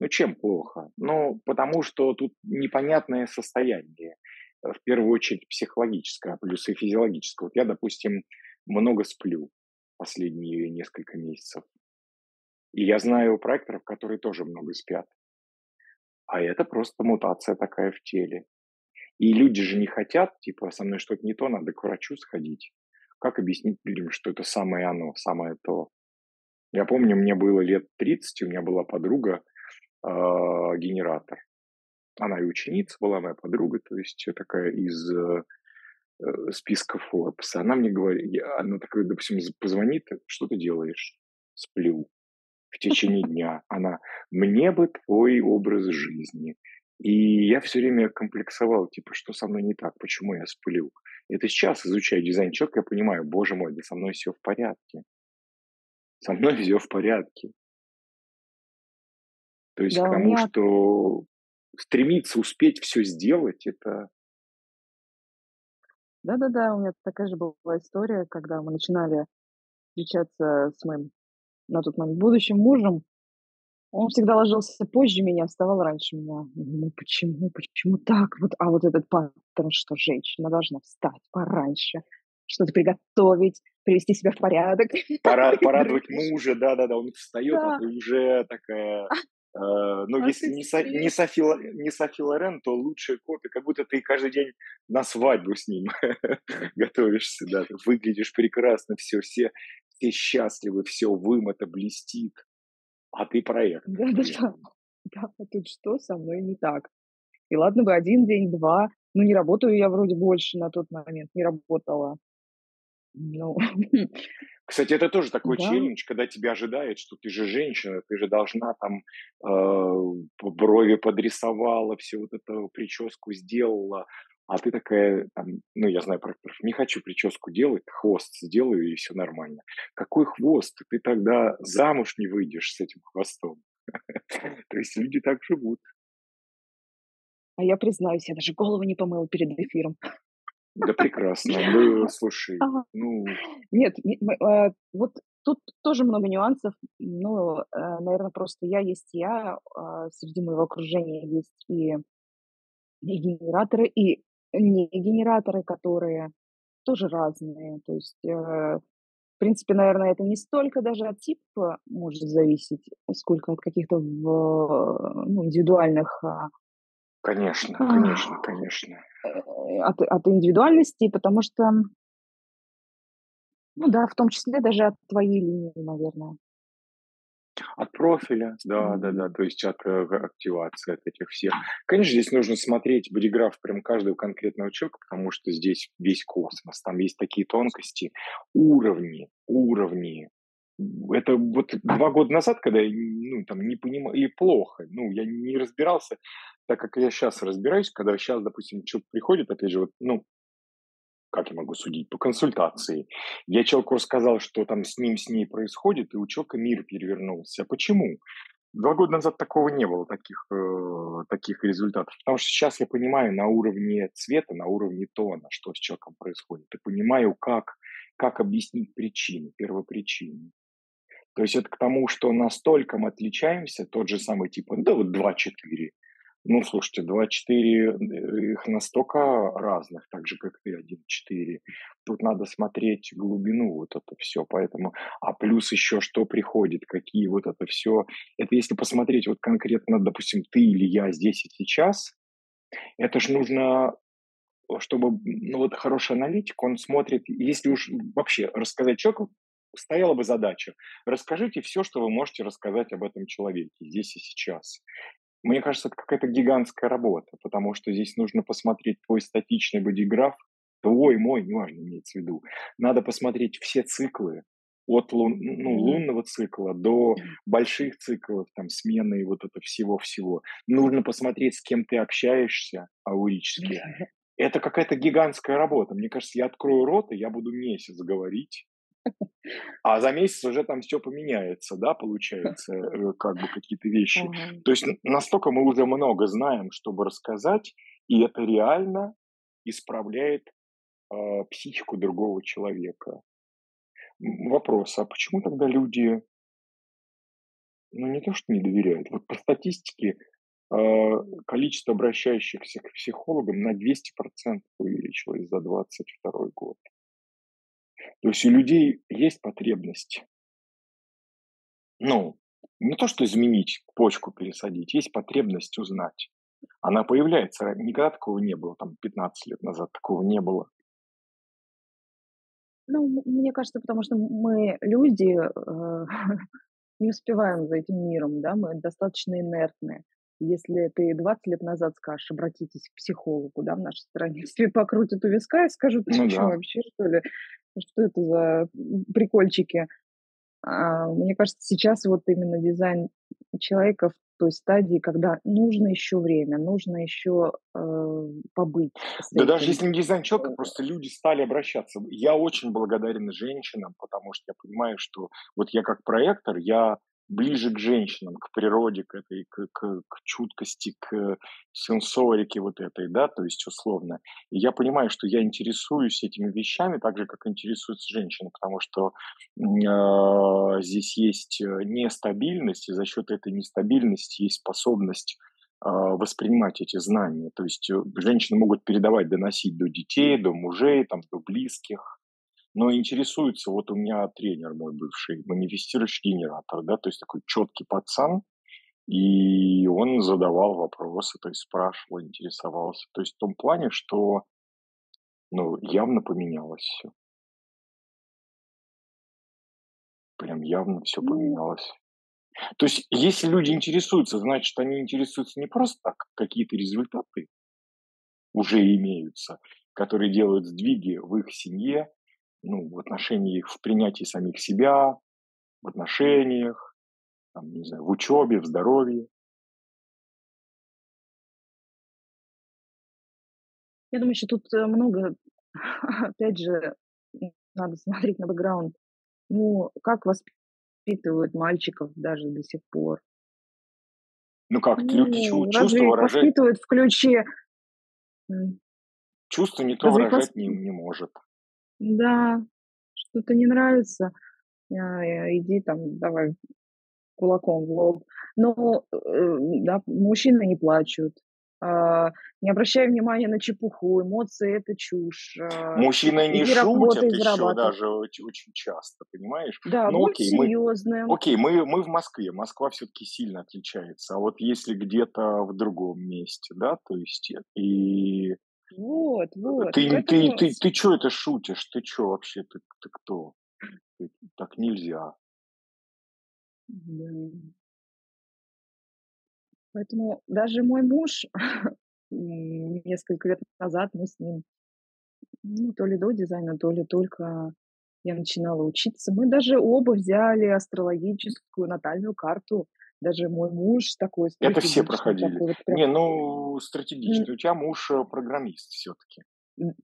Ну, чем плохо? Ну, потому что тут непонятное состояние. В первую очередь психологическое, а плюс и физиологическое. Вот я, допустим, много сплю последние несколько месяцев. И я знаю проекторов, которые тоже много спят. А это просто мутация такая в теле. И люди же не хотят, типа, со мной что-то не то, надо к врачу сходить. Как объяснить людям, что это самое оно, самое то? Я помню, мне было лет 30, у меня была подруга, э, генератор. Она и ученица была, моя подруга, то есть такая из Э, списка Forbes. Она мне говорит, я, она такая, допустим, позвонит, что ты делаешь? Сплю. В течение дня. Она, мне бы твой образ жизни. И я все время комплексовал, типа, что со мной не так, почему я сплю. Это сейчас, изучая дизайн человека, я понимаю, боже мой, да со мной все в порядке. Со мной все в порядке. То есть да, к тому, меня... что стремиться успеть все сделать, это да-да-да, у меня такая же была история, когда мы начинали встречаться с моим на тот момент будущим мужем. Он всегда ложился позже меня, вставал раньше меня. Ну почему, почему так? Вот, а вот этот паттерн, что женщина должна встать пораньше, что-то приготовить, привести себя в порядок. Пора, порадовать мужа, да-да-да, он встает, да. а ты уже такая Э, ну, если не, Со, не, Софи, не Софи Лорен, то лучшая копия, как будто ты каждый день на свадьбу с ним готовишься, да, ты выглядишь прекрасно, все, все, все счастливы, все вымыто, блестит, а ты проект. Да-да-да, да, а тут что со мной не так? И ладно бы один день, два, ну не работаю я вроде больше на тот момент, не работала. Ну, Кстати, это тоже такой да. челлендж, когда тебя ожидает, что ты же женщина, ты же должна там э, брови подрисовала, все вот это прическу сделала, а ты такая, там, ну, я знаю про не хочу прическу делать, хвост сделаю, и все нормально. Какой хвост? Ты тогда замуж не выйдешь с этим хвостом. То есть люди так живут. А я признаюсь, я даже голову не помыла перед эфиром. Да прекрасно. Ну, слушай, ну, Нет, э, вот тут тоже много нюансов. Ну, наверное, просто я есть я, а, среди моего окружения есть и и генераторы, и не генераторы, которые тоже разные. То есть, э, в принципе, наверное, это не столько даже от типа может зависеть, сколько от каких-то в ну, индивидуальных, а, конечно, конечно, конечно. э, от от индивидуальности, потому что, ну да, в том числе даже от твоей линии, наверное. От профиля, да-да-да, М. то есть от, э, активации, от этих всех. Конечно, здесь нужно смотреть бодиграф прям каждого конкретного человека, потому что здесь весь космос, там есть такие тонкости, уровни, уровни. это вот 2 года назад, когда я, ну, там не понимал и плохо, ну, я не разбирался, так как я сейчас разбираюсь, когда сейчас, допустим, человек приходит, опять же, вот, ну, как я могу судить, по консультации. Я человеку рассказал, что там с ним, с ней происходит, и у человека мир перевернулся. Почему? Два года назад такого не было, таких, э, таких результатов. Потому что сейчас я понимаю на уровне цвета, на уровне тона, что с человеком происходит. И понимаю, как, как объяснить причины, первопричины. То есть это к тому, что настолько мы отличаемся, тот же самый тип, да вот два-четыре. Ну, слушайте, 2.4, э, их настолько разных, так же, как и 1.4. Тут надо смотреть глубину вот это все, поэтому... А плюс еще что приходит, какие вот это все. Это если посмотреть вот конкретно, допустим, ты или я здесь и сейчас, это ж нужно чтобы, ну вот хороший аналитик, он смотрит, если уж вообще рассказать человеку, стояла бы задача, расскажите все, что вы можете рассказать об этом человеке здесь и сейчас. Мне кажется, это какая-то гигантская работа, потому что здесь нужно посмотреть твой статичный бодиграф, твой, мой, неважно, имеется в виду. Надо посмотреть все циклы, от лун, ну, лунного цикла до больших циклов, там, смены и вот это всего-всего. Нужно посмотреть, с кем ты общаешься аурически. Это какая-то гигантская работа. Мне кажется, я открою рот, и я буду месяц говорить, а за месяц уже там все поменяется, да, получается, э, как бы какие-то вещи. Ага. То есть настолько мы уже много знаем, чтобы рассказать, и это реально исправляет а, психику другого человека. Вопрос, а почему тогда люди, ну не то что не доверяют, вот по статистике а, количество обращающихся к психологам на 200% увеличилось за двадцать второй год. То есть у людей есть потребность Ну, не то, что изменить, почку пересадить, есть потребность узнать. Она появляется, никогда такого не было, там 15 лет назад такого не было. Ну, мне кажется, потому что мы люди, э, не успеваем за этим миром, да, мы достаточно инертны. Если ты 20 лет назад скажешь: "Обратитесь к психологу", да, в нашей стране, все покрутят у виска и скажут: "Ты Ну чё да. вообще, что ли? Что это за, прикольчики?" А, мне кажется, сейчас вот именно дизайн человека в той стадии, когда нужно еще время, нужно еще, э, побыть Да даже если не дизайн человека, просто люди стали обращаться. Я очень благодарен женщинам, потому что я понимаю, что вот я как проектор, я ближе к женщинам, к природе, к этой, к, к- к чуткости, к сенсорике вот этой, да, то есть условно. И я понимаю, что я интересуюсь этими вещами так же, как интересуются женщины, потому что а, здесь есть э, нестабильность, и за счет этой нестабильности есть способность а, воспринимать эти знания. То есть э, женщины могут передавать, доносить до детей, до мужей, там, до близких, но интересуется, вот у меня тренер мой бывший, манифестирующий генератор, да, то есть такой четкий пацан, и он задавал вопросы, то есть спрашивал, интересовался. То есть в том плане, что, ну, явно поменялось все. Прям явно все ну поменялось. То есть если люди интересуются, значит, они интересуются не просто так, какие-то результаты уже имеются, которые делают сдвиги в их семье, ну, в отношении, в принятии самих себя, в отношениях, там, не знаю, в учебе, в здоровье. Я думаю, еще тут э, много, опять же, надо смотреть на бэкграунд. Ну, как воспитывают мальчиков даже до сих пор? Ну как, люди Ну, разве чувства их выражать, воспитывают в ключе, чувства никто разве их выражать восп... не, не может. Да, что-то не нравится, а, э, иди там, давай кулаком в лоб. Но, э, да, мужчины не плачут, а, не обращай внимания на чепуху, эмоции- это чушь, а, Мужчины не шутят работай, еще даже оч- очень часто, понимаешь? Да, Ну будь окей, мы, серьезным. окей, мы, мы в Москве, Москва все-таки сильно отличается. А вот если где-то в другом месте, да, то есть и Вот, вот. ты, ты, Поэтому ты, ты что это шутишь? Ты что вообще? Ты, ты кто? Ты- так нельзя. Да. Поэтому даже мой муж, несколько лет назад мы с ним, ну, то ли до дизайна, то ли только я начинала учиться, мы даже оба взяли астрологическую натальную карту. Даже мой муж такой Это все стратегичный, проходили. такой вот прям, Не, ну, м, стратегично. У тебя муж э, программист все-таки. ну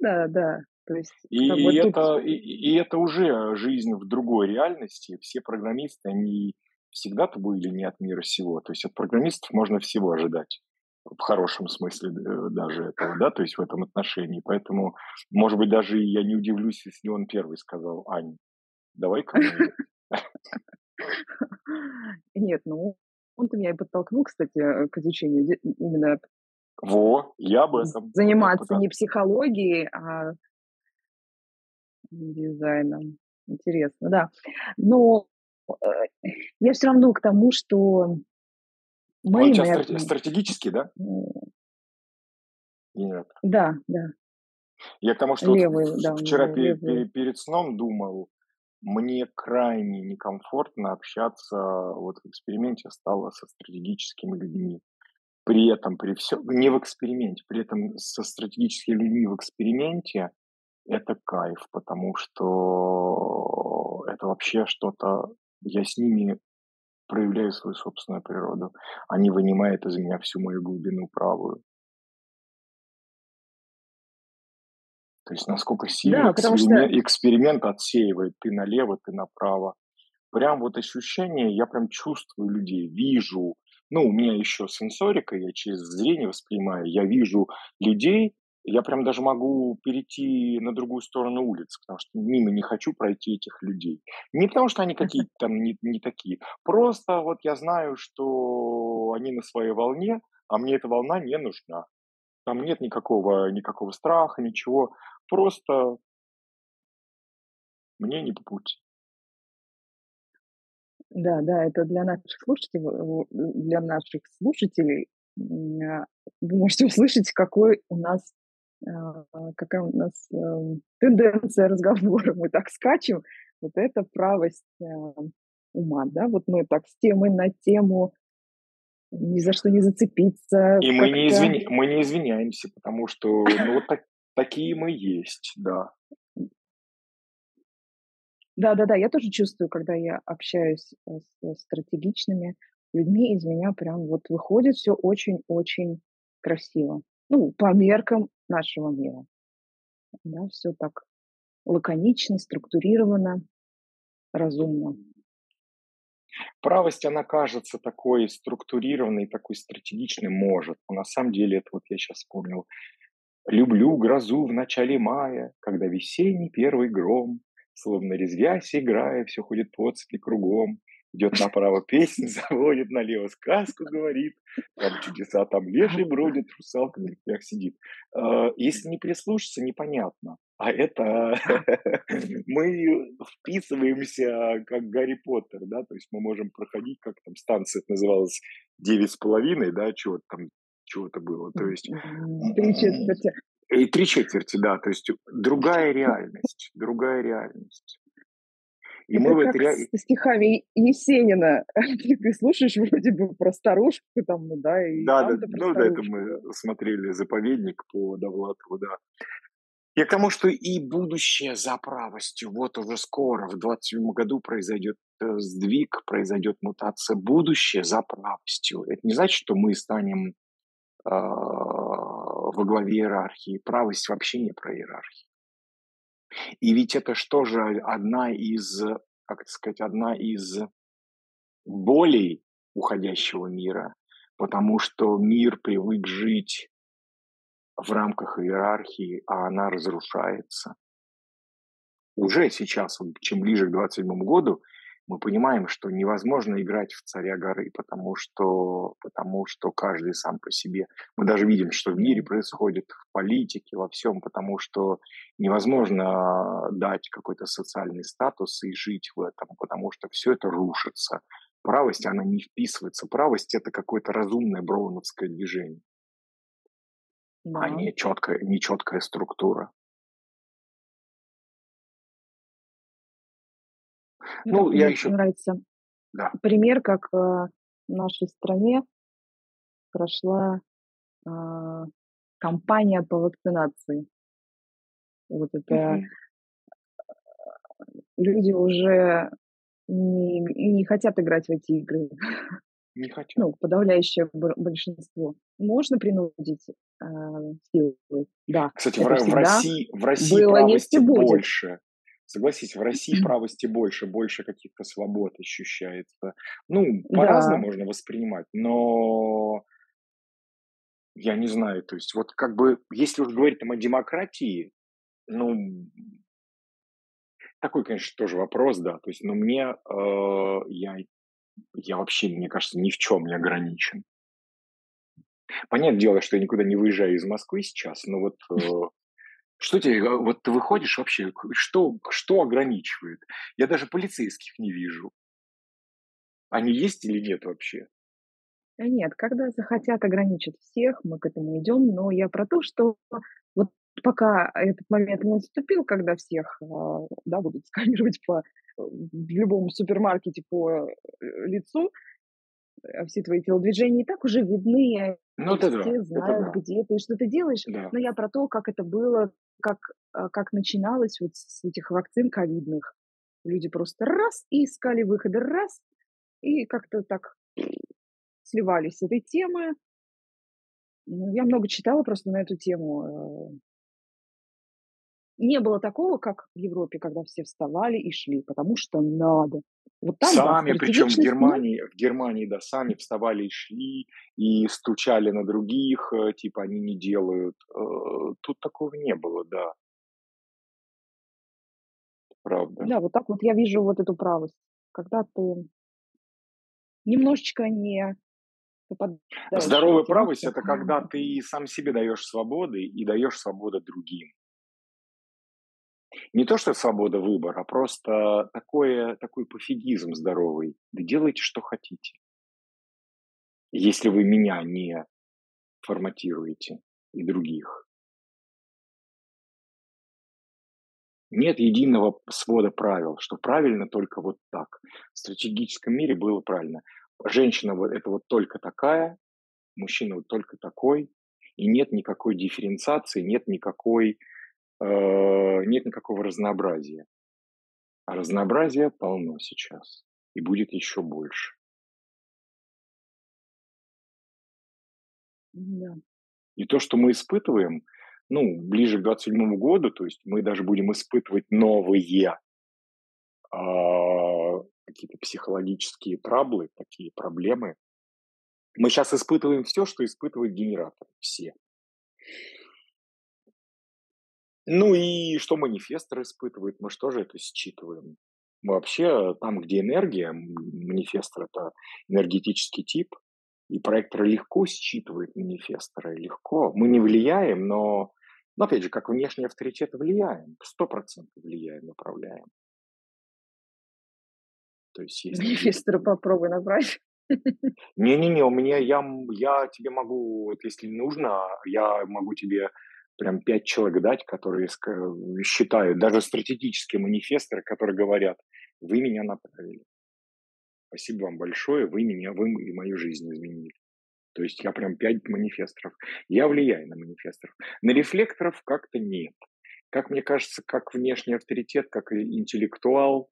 да, да. То есть И, и тут это, и, и это уже жизнь в другой реальности. Все программисты, они всегда-то были не от мира сего. То есть от программистов можно всего ожидать. В хорошем смысле э, даже этого, да, то есть в этом отношении. Поэтому, может быть, даже я не удивлюсь, если он первый сказал, Ань, давай-ка. Нет, ну он-то меня и подтолкнул, кстати, э, к изучению именно Во, я этом. заниматься не психологией, а дизайном. Интересно, да. Но э, я все равно к тому, что мы, Он у тебя моя- страте- стратегический, да? Нет. да, да, Я к тому, что вот левый, в- да, вчера левый. пе- перед сном думал, мне крайне некомфортно общаться, вот в эксперименте стало со стратегическими людьми. При этом, при всем, не в эксперименте, при этом со стратегическими людьми в эксперименте это кайф, потому что это вообще что-то, я с ними проявляю свою собственную природу. Они вынимают из меня всю мою глубину правую. То есть насколько сильно Да, потому что эксперимент, эксперимент отсеивает ты налево, ты направо. Прям вот ощущение, я прям чувствую людей, вижу. Ну, у меня еще сенсорика, я через зрение воспринимаю. Я вижу людей, я прям даже могу перейти на другую сторону улицы, потому что мимо не хочу пройти этих людей. Не потому что они какие-то там не, не такие. Просто вот я знаю, что они на своей волне, а мне эта волна не нужна. Там нет никакого, никакого страха, ничего. Просто мне не по пути. Да, да, это для наших слушателей, в- для наших слушателей. а, Вы можете услышать, какой у нас, а, какая у нас эм, тенденция разговора. Мы так скачем. Вот это правость ума, да? Вот мы так с темы на тему, ни за что не зацепиться, И мы не, извини, мы не извиняемся, потому что ну, вот так, такие мы есть, да. Да-да-да, я тоже чувствую, когда я общаюсь э, с стратегичными людьми, из меня прям вот выходит все очень-очень красиво. Ну, по меркам нашего мира. Да, все так лаконично, структурировано, разумно. Правость, она кажется такой структурированной, такой стратегичной, может. Но на самом деле, это вот я сейчас вспомнил. Люблю грозу в начале мая, когда весенний первый гром, словно резвясь, играя, все ходит по цепи кругом. Идет направо песнь, заводит, налево сказку говорит. Там чудеса, там леший бродит, русалка на ветвях сидит. Э, Если не прислушаться, непонятно. А это мы вписываемся как Гарри Поттер, да, то есть мы можем проходить, как там станция называлась, девять с половиной, да, чего там, чего-то было, то есть Три четверти. и три четверти, да, то есть другая реальность, другая реальность. И мы Это этой как rea- с стихами Есенина. Ты, слушаешь вроде бы про старушку там, ну да, и Да, да, ну да, это мы смотрели «Заповедник» по Довлатову, да. Я к тому, что и будущее за правостью. Вот уже скоро, в 27 году произойдет э, сдвиг, произойдет мутация. Будущее за правостью. Это не значит, что мы станем э, во главе иерархии. Правость вообще не про иерархию. И ведь это что же одна из, как сказать, одна из болей уходящего мира, потому что мир привык жить в рамках иерархии, а она разрушается. Уже сейчас, чем ближе к 27 году, мы понимаем, что невозможно играть в царя горы, потому что, потому что каждый сам по себе. Мы даже видим, что в мире происходит, в политике, во всем, потому что невозможно дать какой-то социальный статус и жить в этом, потому что все это рушится. Правость, она не вписывается. Правость – это какое-то разумное броуновское движение, а не четкая, не четкая структура. Ну, я еще... нравится да. пример, как э, в нашей стране прошла э, кампания по вакцинации. Вот это угу. люди уже не, не хотят играть в эти игры. Не хотят. Ну, подавляющее большинство. Можно принудить э, силой, да. Кстати, в, в России, в России было, правости больше. Согласись, в России правости больше, больше каких-то свобод ощущается. Ну, по-разному да. можно воспринимать, но я не знаю, то есть вот как бы, если уж говорить там о демократии, ну, такой, конечно, тоже вопрос, да, то есть, но мне, э, я, я вообще, мне кажется, ни в чем не ограничен. Понятное дело, что я никуда не выезжаю из Москвы сейчас, но вот э, что тебе, э, вот ты выходишь вообще, что, что ограничивает? Я даже полицейских не вижу. Они есть или нет вообще? Нет, когда захотят ограничить всех, мы к этому идем, но я про то, что вот пока этот момент не наступил, когда всех а, да, будут сканировать по, в любом супермаркете по э, лицу, все твои телодвижения и так уже видны, ну, это все да, знают, это да. где ты, что ты делаешь. Да. Но я про то, как это было, как, а, как начиналось вот с этих вакцин ковидных. Люди просто раз и искали выходы, раз, и как-то так сливались с этой темы. Ну, я много читала просто на эту тему. Не было такого, как в Европе, когда все вставали и шли, потому что надо. Вот там, сами, да, причем в Германии, в Германии, да, сами вставали и шли, и стучали на других, э, типа они не делают. Э, тут такого не было, да. Правда. Да, вот так вот я вижу вот эту правость. Когда ты немножечко не Здоровая правость – это когда ты сам себе даешь свободы и даешь свободу другим. Не то, что свобода выбора, а просто такое, такой пофигизм здоровый. Да делайте, что хотите. Если вы меня не форматируете и других. Нет единого свода правил, что правильно только вот так. В стратегическом мире было правильно. Женщина вот это вот только такая, мужчина вот только такой, и нет никакой дифференциации, нет никакой нет никакого разнообразия. А разнообразия полно сейчас. И будет еще больше. Да. И то, что мы испытываем, ну, ближе к 27 году, то есть мы даже будем испытывать новые а, какие-то психологические траблы, такие проблемы. Мы сейчас испытываем все, что испытывает генератор. Все. Ну и что манифестор испытывает, мы же это считываем? Мы вообще там, где энергия, манифестор – это энергетический тип, и проектор легко считывает манифестора, легко. Мы не влияем, но, но опять же, как внешний авторитет влияем, сто процентов влияем, направляем. То есть есть... Манифестора попробуй набрать. Не-не-не, у меня, я, я тебе могу, вот если нужно, я могу тебе прям пять человек дать, которые считают, даже стратегические манифесторы, которые говорят, вы меня направили. Спасибо вам большое, вы меня, вы и мою жизнь изменили. То есть я прям пять манифесторов. Я влияю на манифесторов. На рефлекторов как-то нет. как мне кажется, как внешний авторитет, как интеллектуал,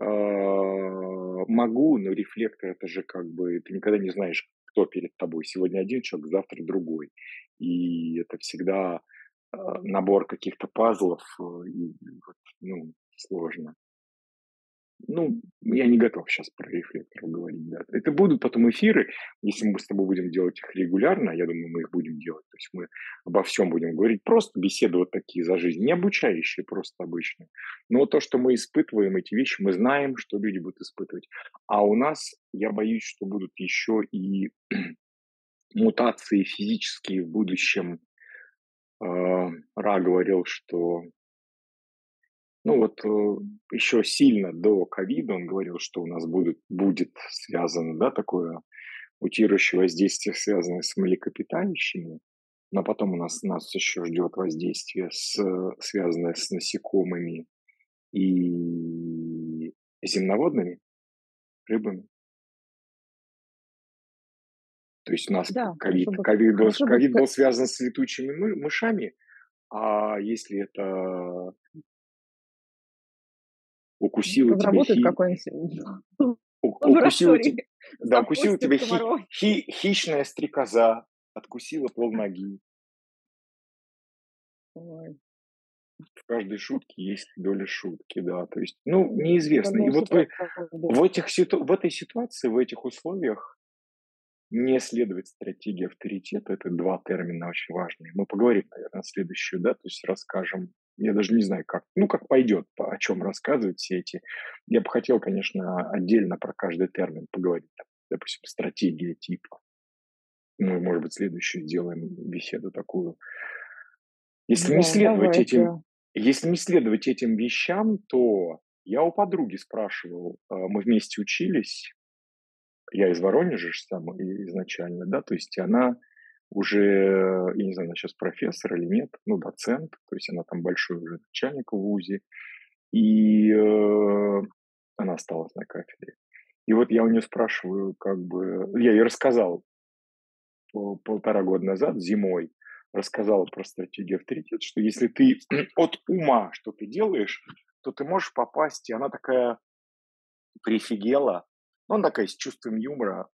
а, могу, но рефлектор это же как бы ты никогда не знаешь, кто перед тобой. Сегодня один человек, завтра другой. И это всегда а, набор каких-то пазлов, э, и, ну, сложно. Ну, я не готов сейчас про рефлекторы говорить, да. Это будут потом эфиры, если мы с тобой будем делать их регулярно, я думаю, мы их будем делать. То есть мы обо всем будем говорить, просто беседы вот такие за жизнь, не обучающие, просто обычные. Но то, что мы испытываем, эти вещи, мы знаем, что люди будут испытывать. А у нас, я боюсь, что будут еще и мутации физические в будущем. А, Ра говорил, что ну вот э, еще сильно до ковида он говорил, что у нас будет, будет связано, да, такое мутирующее воздействие, связанное с млекопитающими, но потом у нас, нас еще ждет воздействие, с, связанное с насекомыми и земноводными рыбами. То есть у нас Да, ковид, ковид, был, ковид был связан с летучими мы- мышами, а если это укусила тебя какой-нибудь укусила тебя, лаборатории, да, укусила тебя хи- хи- хищная стрекоза, откусила полноги. Ой, В каждой шутке есть доля шутки, да. То есть, ну, неизвестно. И вот вы, в, этих, ситу- в этой ситуации, в этих условиях не следовать стратегии авторитета, это два термина очень важные. Мы поговорим, наверное, следующую, да, то есть расскажем. Я даже не знаю, как, ну, как пойдет, по- о чем рассказывать все эти. Я бы хотел, конечно, отдельно про каждый термин поговорить. Там, допустим, стратегия типа. Мы, может быть, следующую сделаем беседу такую. Если не Да, следовать этим, если не следовать этим вещам, то я у подруги спрашивал, а, мы вместе учились, я из Воронежа же сам изначально, да, то есть она уже, я не знаю, она сейчас профессор или нет, ну, доцент, то есть она там большой уже начальник в ВУЗе, и э, она осталась на кафедре. И вот я у нее спрашиваю, как бы, я ей рассказал по- полтора года назад, зимой, рассказал про стратегию авторитет, что если ты от ума что ты делаешь, то ты можешь попасть, и она такая прифигела, ну, она такая с чувством юмора,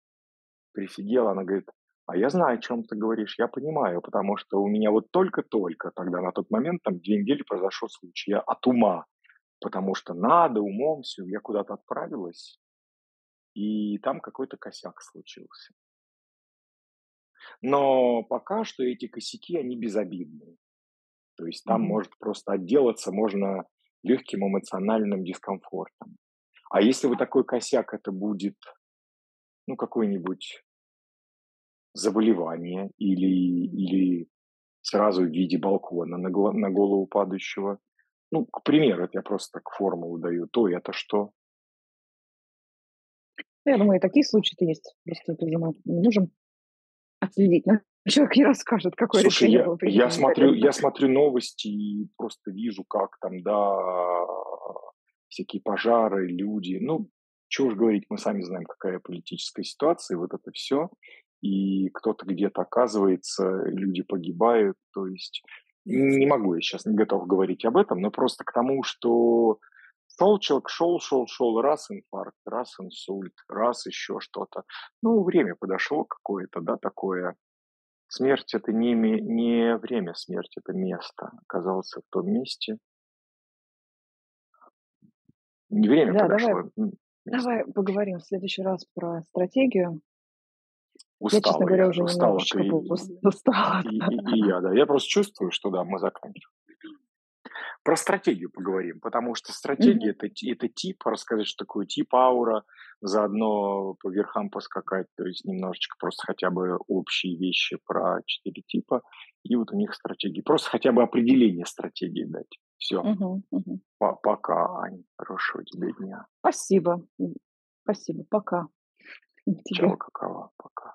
прифигела, она говорит, а я знаю, о чем ты говоришь, я понимаю, потому что у меня вот только-только тогда на тот момент, там, две недели произошел случай, я от ума, потому что надо, умом все, я куда-то отправилась, и там какой-то косяк случился. Но пока что эти косяки, они безобидные. То есть там Мгм. может просто отделаться можно легким эмоциональным дискомфортом. А если вот такой косяк, это будет, ну, какое-нибудь заболевание или, или сразу в виде балкона на, на голову падающего, ну, к примеру, это я просто так формулу даю, то это что? Ну, Я думаю, и такие случаи-то есть. Просто это уже мы можем отследить. Но человек не расскажет, какое Слушай, решение я, было я принято смотрю, некорректно. я смотрю новости и просто вижу, как там, да, всякие пожары, люди. Ну, что уж говорить, мы сами знаем, какая политическая ситуация, вот это все. И кто-то где-то оказывается, люди погибают. То есть не могу я сейчас, не готов говорить об этом, но просто к тому, что шел человек, шел, шел, шел, раз инфаркт, раз инсульт, раз еще что-то. Ну, время подошло какое-то, да, такое. Смерть это не, не время смерти, это место. Оказался в том месте. Не время Да, давай, подошло, место. давай поговорим в следующий раз про стратегию. Я, честно Устала говоря, я, уже устала немножечко ты ус- устала. и, и- и я, да. Я просто чувствую, что да, мы заканчиваем. Про стратегию поговорим, потому что стратегия Мгм. это, это тип, рассказать, что такое тип аура, заодно по верхам поскакать, то есть немножечко просто хотя бы общие вещи про четыре типа, и вот у них стратегии. Просто хотя бы определение стратегии дать. Все. Мгм, мгм. Пока, Ань. Хорошего тебе дня. Спасибо. Спасибо. Пока. Тебе. Чао, какова. Пока.